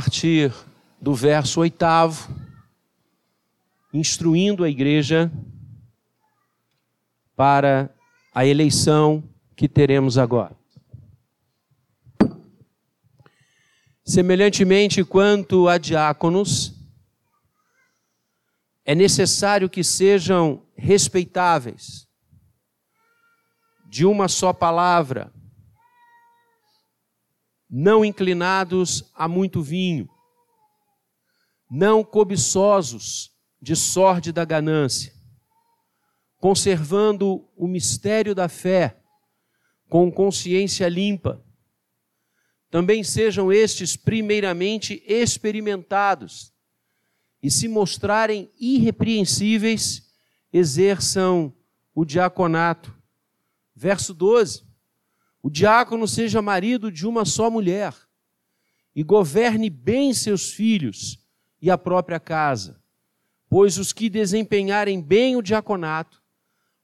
partir do verso oitavo, instruindo a igreja para a eleição que teremos agora. Semelhantemente quanto a diáconos, é necessário que sejam respeitáveis, de uma só palavra, não inclinados a muito vinho, não cobiçosos de sorte da ganância, conservando o mistério da fé com consciência limpa. Também sejam estes primeiramente experimentados e se mostrarem irrepreensíveis, exerçam o diaconato. Verso 12: O diácono seja marido de uma só mulher e governe bem seus filhos e a própria casa, pois os que desempenharem bem o diaconato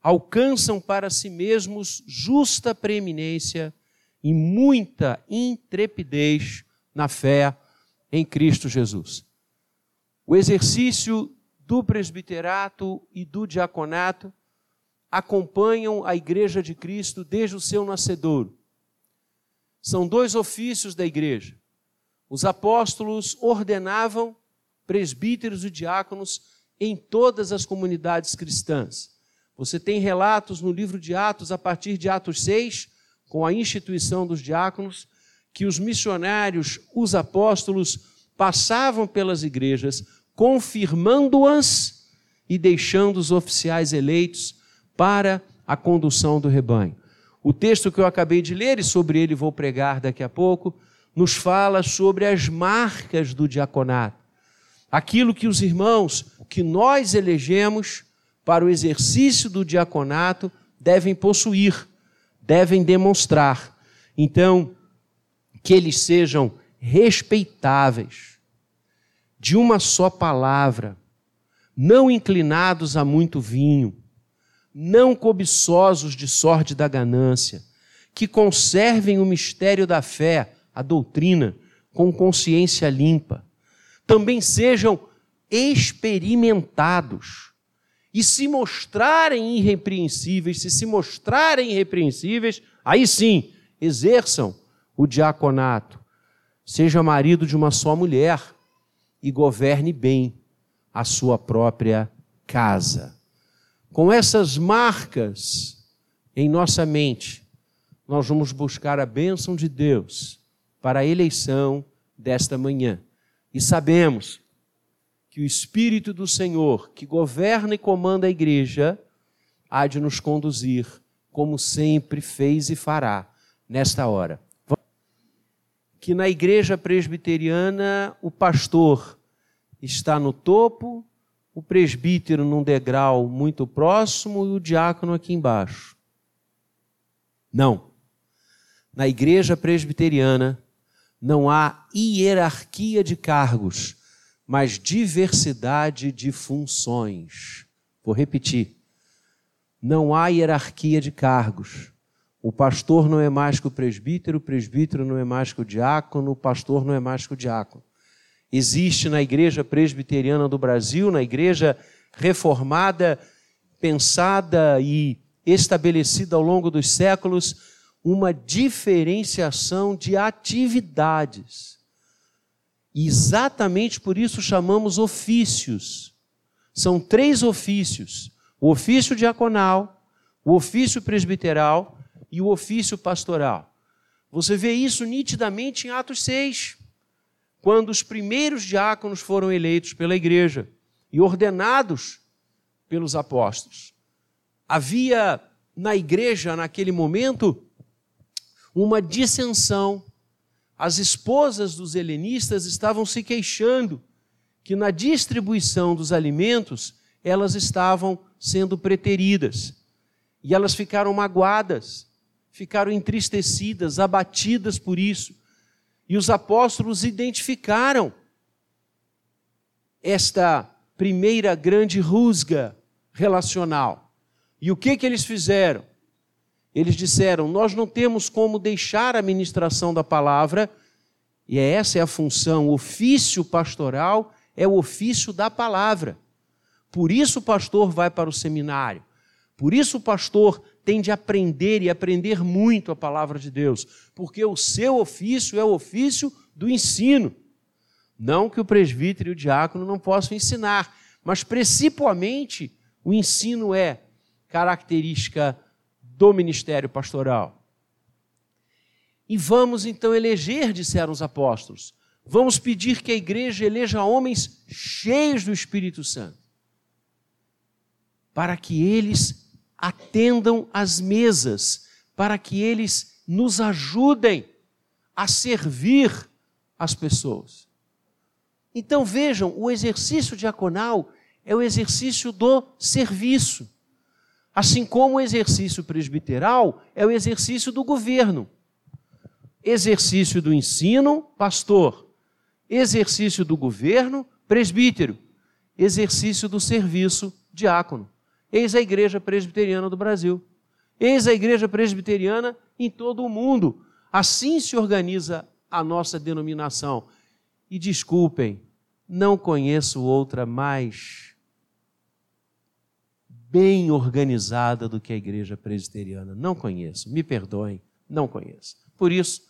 alcançam para si mesmos justa preeminência e muita intrepidez na fé em Cristo Jesus. O exercício do presbiterato e do diaconato acompanham a Igreja de Cristo desde o seu nascedouro. São dois ofícios da igreja. Os apóstolos ordenavam presbíteros e diáconos em todas as comunidades cristãs. Você tem relatos no livro de Atos, a partir de Atos 6, com a instituição dos diáconos, que os missionários, os apóstolos, passavam pelas igrejas confirmando-as e deixando os oficiais eleitos para a condução do rebanho. O texto que eu acabei de ler, e sobre ele vou pregar daqui a pouco, nos fala sobre as marcas do diaconato. Aquilo que os irmãos, que nós elegemos para o exercício do diaconato, devem possuir, devem demonstrar. Então, que eles sejam respeitáveis de uma só palavra, não inclinados a muito vinho, não cobiçosos de sorte da ganância, que conservem o mistério da fé, a doutrina, com consciência limpa. Também sejam experimentados e se mostrarem irrepreensíveis, se se mostrarem irrepreensíveis, aí sim, exerçam o diaconato. Seja marido de uma só mulher, e governe bem a sua própria casa. Com essas marcas em nossa mente, nós vamos buscar a bênção de Deus para a eleição desta manhã. E sabemos que o Espírito do Senhor, que governa e comanda a igreja, há de nos conduzir, como sempre fez e fará nesta hora que na igreja presbiteriana o pastor está no topo, o presbítero num degrau muito próximo e o diácono aqui embaixo. Não. Na igreja presbiteriana não há hierarquia de cargos, mas diversidade de funções. Vou repetir. Não há hierarquia de cargos o pastor não é mais que o presbítero, o presbítero não é mais que o diácono, o pastor não é mais que o diácono. Existe na igreja presbiteriana do Brasil, na igreja reformada, pensada e estabelecida ao longo dos séculos, uma diferenciação de atividades. Exatamente por isso chamamos ofícios. São três ofícios: o ofício diaconal, o ofício presbiteral e o ofício pastoral. Você vê isso nitidamente em Atos 6, quando os primeiros diáconos foram eleitos pela igreja e ordenados pelos apóstolos. Havia na igreja, naquele momento, uma dissensão. As esposas dos helenistas estavam se queixando que na distribuição dos alimentos elas estavam sendo preteridas. E elas ficaram magoadas ficaram entristecidas, abatidas por isso. E os apóstolos identificaram esta primeira grande rusga relacional. E o que que eles fizeram? Eles disseram: "Nós não temos como deixar a ministração da palavra E essa é a função, o ofício pastoral é o ofício da palavra. Por isso o pastor vai para o seminário. Por isso o pastor tem de aprender e aprender muito a palavra de Deus, porque o seu ofício é o ofício do ensino. Não que o presbítero e o diácono não possam ensinar, mas principalmente o ensino é característica do ministério pastoral. E vamos então eleger, disseram os apóstolos. Vamos pedir que a igreja eleja homens cheios do Espírito Santo, para que eles atendam às mesas, para que eles nos ajudem a servir as pessoas. Então vejam, o exercício diaconal é o exercício do serviço. Assim como o exercício presbiteral é o exercício do governo exercício do ensino, pastor, exercício do governo, presbítero, exercício do serviço, diácono. Eis a igreja presbiteriana do Brasil. Eis a igreja presbiteriana em todo o mundo. Assim se organiza a nossa denominação. E desculpem, não conheço outra mais bem organizada do que a igreja presbiteriana. Não conheço, me perdoem, não conheço. Por isso,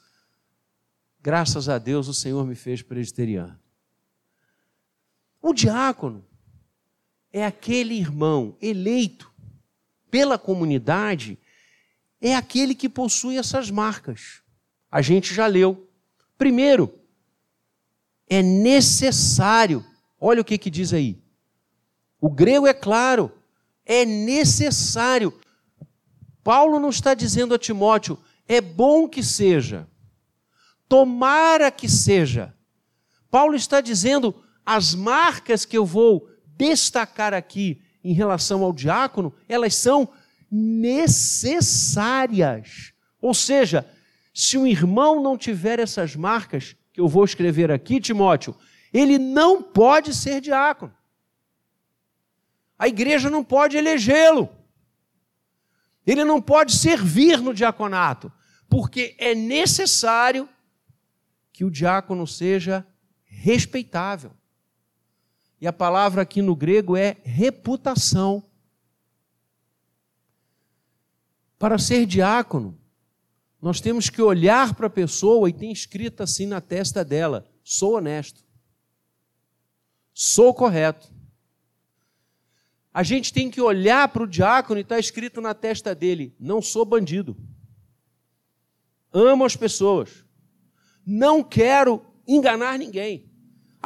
Graças a Deus o Senhor me fez presbiteriano. O diácono é aquele irmão eleito pela comunidade, é aquele que possui essas marcas. A gente já leu. Primeiro, é necessário, olha o que, que diz aí. O grego é claro, é necessário. Paulo não está dizendo a Timóteo, é bom que seja. Tomara que seja. Paulo está dizendo as marcas que eu vou destacar aqui em relação ao diácono, elas são necessárias. Ou seja, se um irmão não tiver essas marcas que eu vou escrever aqui, Timóteo, ele não pode ser diácono. A igreja não pode elegê-lo. Ele não pode servir no diaconato, porque é necessário que o diácono seja respeitável. E a palavra aqui no grego é reputação. Para ser diácono, nós temos que olhar para a pessoa e tem escrito assim na testa dela: sou honesto, sou correto. A gente tem que olhar para o diácono e está escrito na testa dele: não sou bandido, amo as pessoas, não quero enganar ninguém.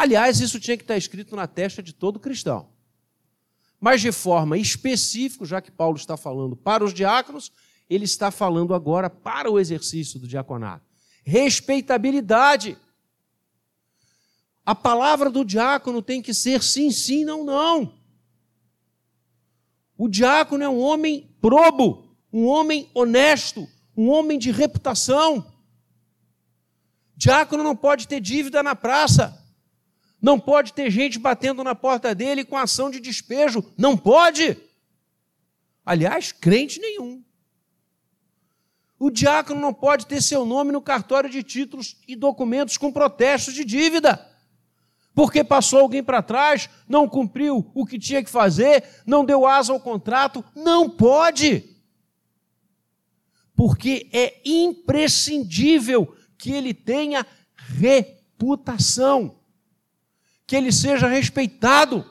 Aliás, isso tinha que estar escrito na testa de todo cristão. Mas de forma específica, já que Paulo está falando para os diáconos, ele está falando agora para o exercício do diaconato. Respeitabilidade. A palavra do diácono tem que ser sim, sim, não, não. O diácono é um homem probo, um homem honesto, um homem de reputação. Diácono não pode ter dívida na praça. Não pode ter gente batendo na porta dele com ação de despejo. Não pode. Aliás, crente nenhum. O diácono não pode ter seu nome no cartório de títulos e documentos com protestos de dívida. Porque passou alguém para trás, não cumpriu o que tinha que fazer, não deu asa ao contrato. Não pode. Porque é imprescindível que ele tenha reputação, que ele seja respeitado,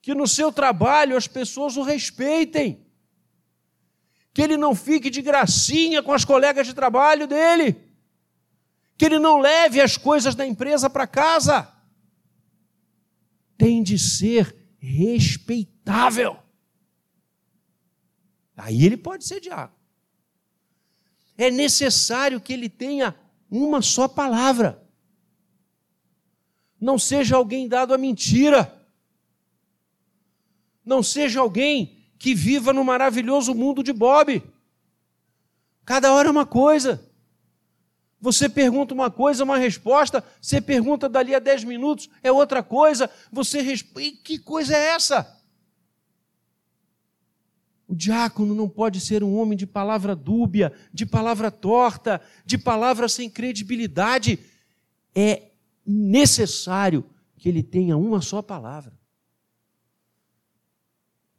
que no seu trabalho as pessoas o respeitem, que ele não fique de gracinha com as colegas de trabalho dele, que ele não leve as coisas da empresa para casa. Tem de ser respeitável. Aí ele pode ser diácono é necessário que ele tenha uma só palavra. Não seja alguém dado à mentira. Não seja alguém que viva no maravilhoso mundo de Bob. Cada hora é uma coisa. Você pergunta uma coisa, uma resposta. Você pergunta dali a dez minutos, é outra coisa. Você responde. Que coisa é essa? O diácono não pode ser um homem de palavra dúbia, de palavra torta, de palavra sem credibilidade. É necessário que ele tenha uma só palavra.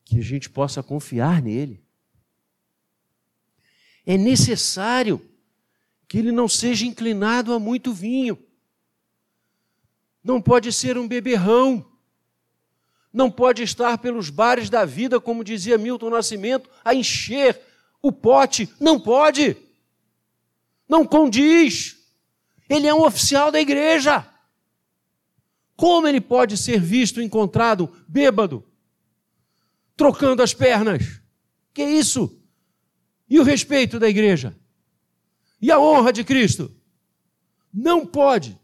Que a gente possa confiar nele. É necessário que ele não seja inclinado a muito vinho. Não pode ser um beberrão. Não pode estar pelos bares da vida, como dizia Milton Nascimento, a encher o pote. Não pode. Não condiz. Ele é um oficial da igreja. Como ele pode ser visto, encontrado, bêbado, trocando as pernas? Que isso? E o respeito da igreja? E a honra de Cristo? Não pode.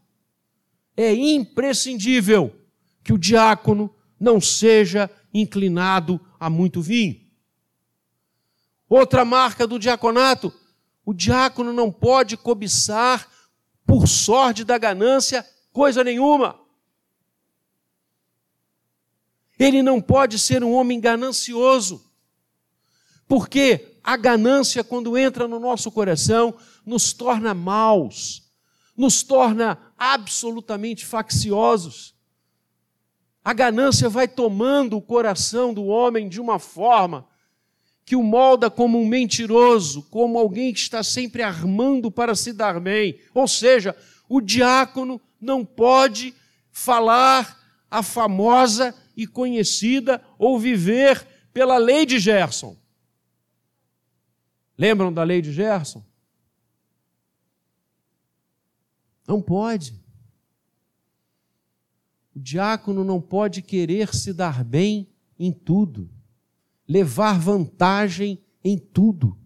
É imprescindível que o diácono não seja inclinado a muito vinho. Outra marca do diaconato: o diácono não pode cobiçar, por sorte da ganância, coisa nenhuma. Ele não pode ser um homem ganancioso, porque a ganância, quando entra no nosso coração, nos torna maus, nos torna absolutamente facciosos. A ganância vai tomando o coração do homem de uma forma que o molda como um mentiroso, como alguém que está sempre armando para se dar bem. Ou seja, o diácono não pode falar a famosa e conhecida ou viver pela lei de Gerson. Lembram da lei de Gerson? Não pode. O diácono não pode querer se dar bem em tudo, levar vantagem em tudo.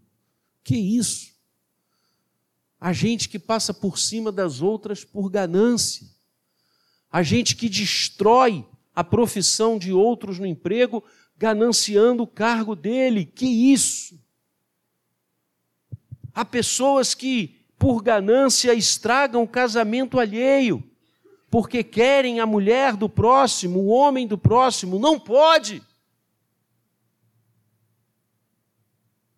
Que isso? A gente que passa por cima das outras por ganância, a gente que destrói a profissão de outros no emprego, gananciando o cargo dele. Que isso? Há pessoas que, por ganância, estragam o casamento alheio, porque querem a mulher do próximo, o homem do próximo. Não pode.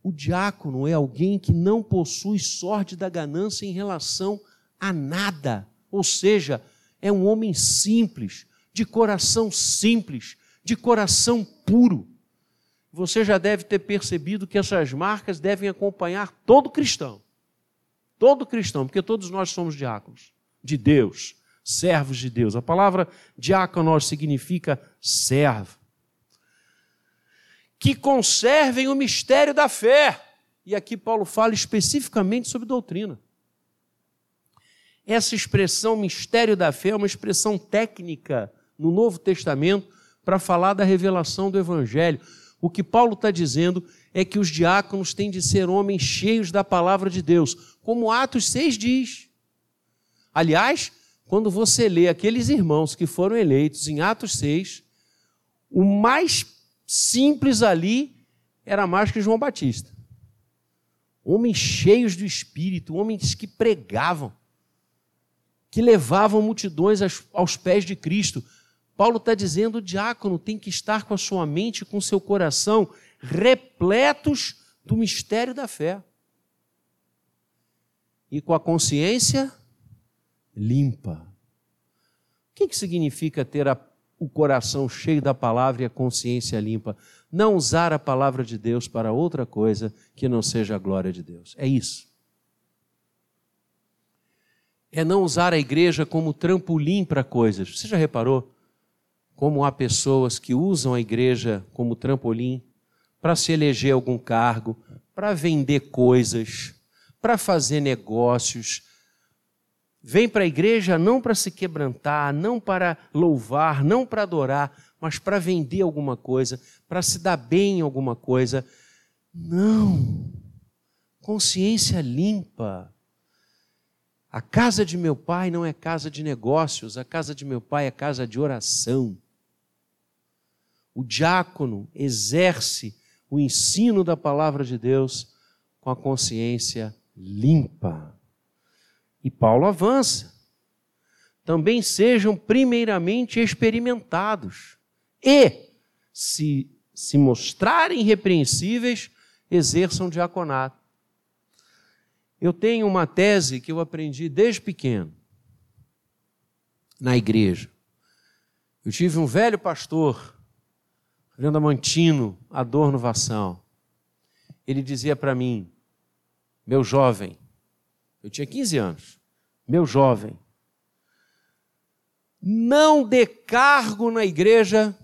O diácono é alguém que não possui sorte da ganância em relação a nada, ou seja, é um homem simples, de coração simples, de coração puro. Você já deve ter percebido que essas marcas devem acompanhar todo cristão. Todo cristão, porque todos nós somos diáconos de Deus, servos de Deus. A palavra diácono significa servo. Que conservem o mistério da fé. E aqui Paulo fala especificamente sobre doutrina. Essa expressão mistério da fé é uma expressão técnica no Novo Testamento para falar da revelação do Evangelho. O que Paulo está dizendo é que os diáconos têm de ser homens cheios da palavra de Deus, como Atos 6 diz. Aliás, quando você lê aqueles irmãos que foram eleitos em Atos 6, o mais simples ali era mais que João Batista. Homens cheios do Espírito, homens que pregavam, que levavam multidões aos pés de Cristo. Paulo está dizendo: o diácono tem que estar com a sua mente com o seu coração repletos do mistério da fé. E com a consciência limpa. O que, que significa ter a, o coração cheio da palavra e a consciência limpa? Não usar a palavra de Deus para outra coisa que não seja a glória de Deus. É isso. É não usar a igreja como trampolim para coisas. Você já reparou? como há pessoas que usam a igreja como trampolim para se eleger algum cargo, para vender coisas, para fazer negócios. Vem para a igreja não para se quebrantar, não para louvar, não para adorar, mas para vender alguma coisa, para se dar bem em alguma coisa. Não. Consciência limpa. A casa de meu pai não é casa de negócios, a casa de meu pai é casa de oração o diácono exerce o ensino da palavra de Deus com a consciência limpa. E Paulo avança. Também sejam primeiramente experimentados. E, se se mostrarem irrepreensíveis, exerçam diaconato. Eu tenho uma tese que eu aprendi desde pequeno na igreja. Eu tive um velho pastor, Reverendo Amantino Adorno Vassal. Ele dizia para mim, meu jovem, eu tinha 15 anos, meu jovem, não dê cargo na igreja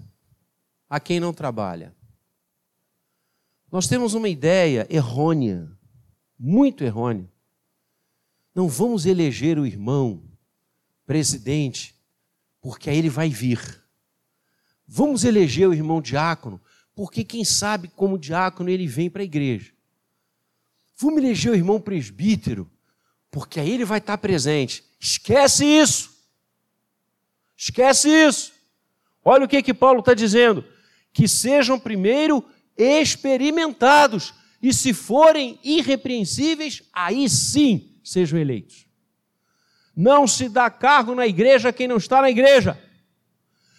a quem não trabalha. Nós temos uma ideia errônea, muito errônea. Não vamos eleger o irmão presidente, porque aí ele vai vir. Vamos eleger o irmão diácono, porque quem sabe como diácono ele vem para a igreja. Vamos eleger o irmão presbítero, porque aí ele vai estar presente. Esquece isso. Esquece isso. Olha o que que Paulo está dizendo: que sejam primeiro experimentados, e se forem irrepreensíveis, aí sim sejam eleitos. Não se dá cargo na igreja a quem não está na igreja.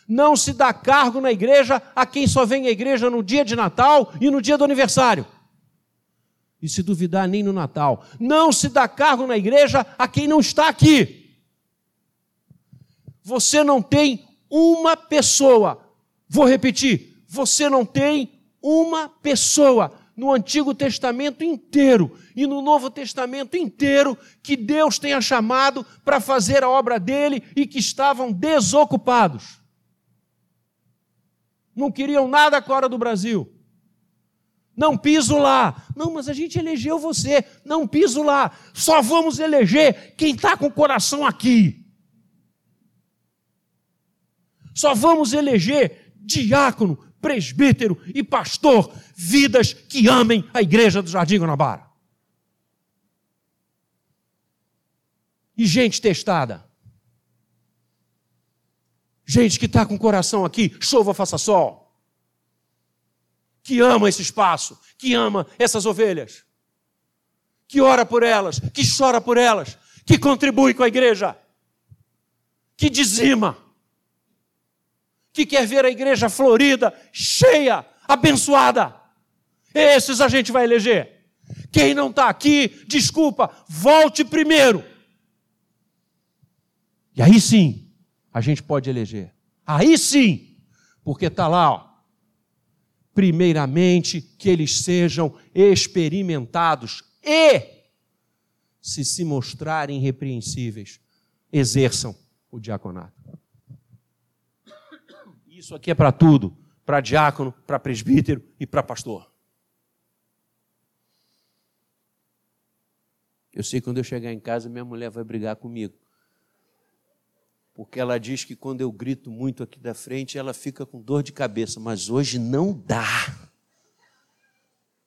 Não se dá cargo na igreja a quem só vem à igreja no dia de Natal e no dia do aniversário. E se duvidar, nem no Natal. Não se dá cargo na igreja a quem não está aqui você não tem uma pessoa. Vou repetir: você não tem uma pessoa no Antigo Testamento inteiro e no Novo Testamento inteiro que Deus tenha chamado para fazer a obra dele e que estavam desocupados. Não queriam nada com a hora do Brasil. Não piso lá. Não, mas a gente elegeu você. Não piso lá. Só vamos eleger quem está com o coração aqui. Só vamos eleger diácono, presbítero e pastor, vidas que amem a igreja do Jardim Guanabara. E gente testada. Gente que está com o coração aqui, chova, faça sol. Que ama esse espaço, que ama essas ovelhas, que ora por elas, que chora por elas, que contribui com a igreja, que dizima que quer ver a igreja florida, cheia, abençoada. Esses a gente vai eleger. Quem não está aqui, desculpa, volte primeiro. E aí sim, a gente pode eleger. Aí sim, porque está lá, ó. Primeiramente, que eles sejam experimentados e, se se mostrarem irrepreensíveis, exerçam o diaconato. Isso aqui é para tudo: para diácono, para presbítero e para pastor. Eu sei que quando eu chegar em casa, minha mulher vai brigar comigo. Porque ela diz que quando eu grito muito aqui da frente, ela fica com dor de cabeça. Mas hoje não dá.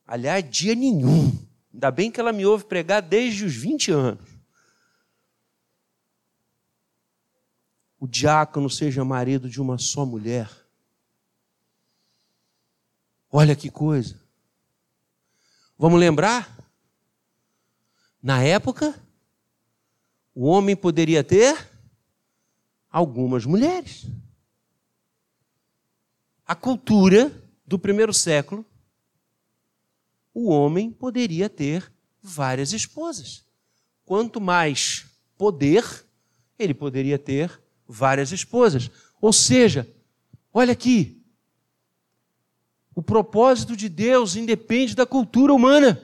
Aliás, dia nenhum. Ainda bem que ela me ouve pregar desde os 20 anos. O diácono seja marido de uma só mulher. Olha que coisa. Vamos lembrar? Na época, o homem poderia ter algumas mulheres. A cultura do primeiro século, o homem poderia ter várias esposas. Quanto mais poder, ele poderia ter várias esposas. Ou seja, olha aqui, o propósito de Deus independe da cultura humana.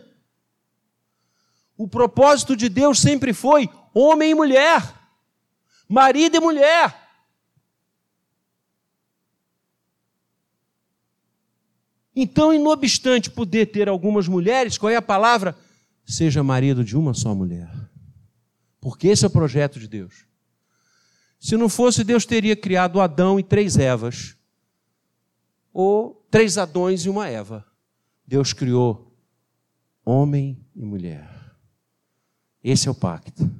O propósito de Deus sempre foi homem e mulher, marido e mulher. Então, e obstante poder ter algumas mulheres, qual é a palavra? Seja marido de uma só mulher. Porque esse é o projeto de Deus. Se não fosse, Deus teria criado Adão e três Evas, ou três Adões e uma Eva. Deus criou homem e mulher. Esse é o pacto.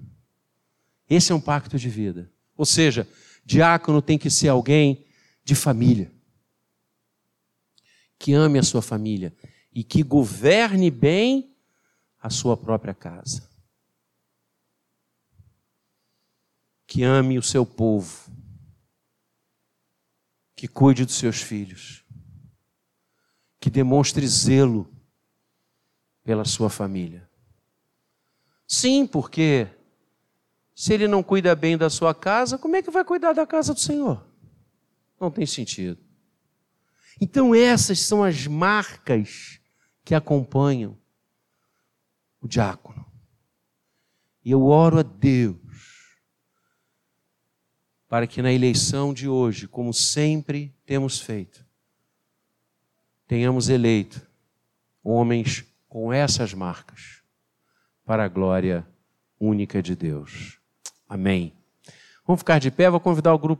Esse é um pacto de vida. Ou seja, diácono tem que ser alguém de família, que ame a sua família e que governe bem a sua própria casa. Que ame o seu povo, que cuide dos seus filhos. que demonstre zelo pela sua família. Sim, porque se ele não cuida bem da sua casa, como é que vai cuidar da casa do Senhor? Não tem sentido. Então, essas são as marcas que acompanham o diácono. E eu oro a Deus para que na eleição de hoje, como sempre temos feito, tenhamos eleito homens com essas marcas para a glória única de Deus. Amém. Vamos ficar de pé, vou convidar o grupo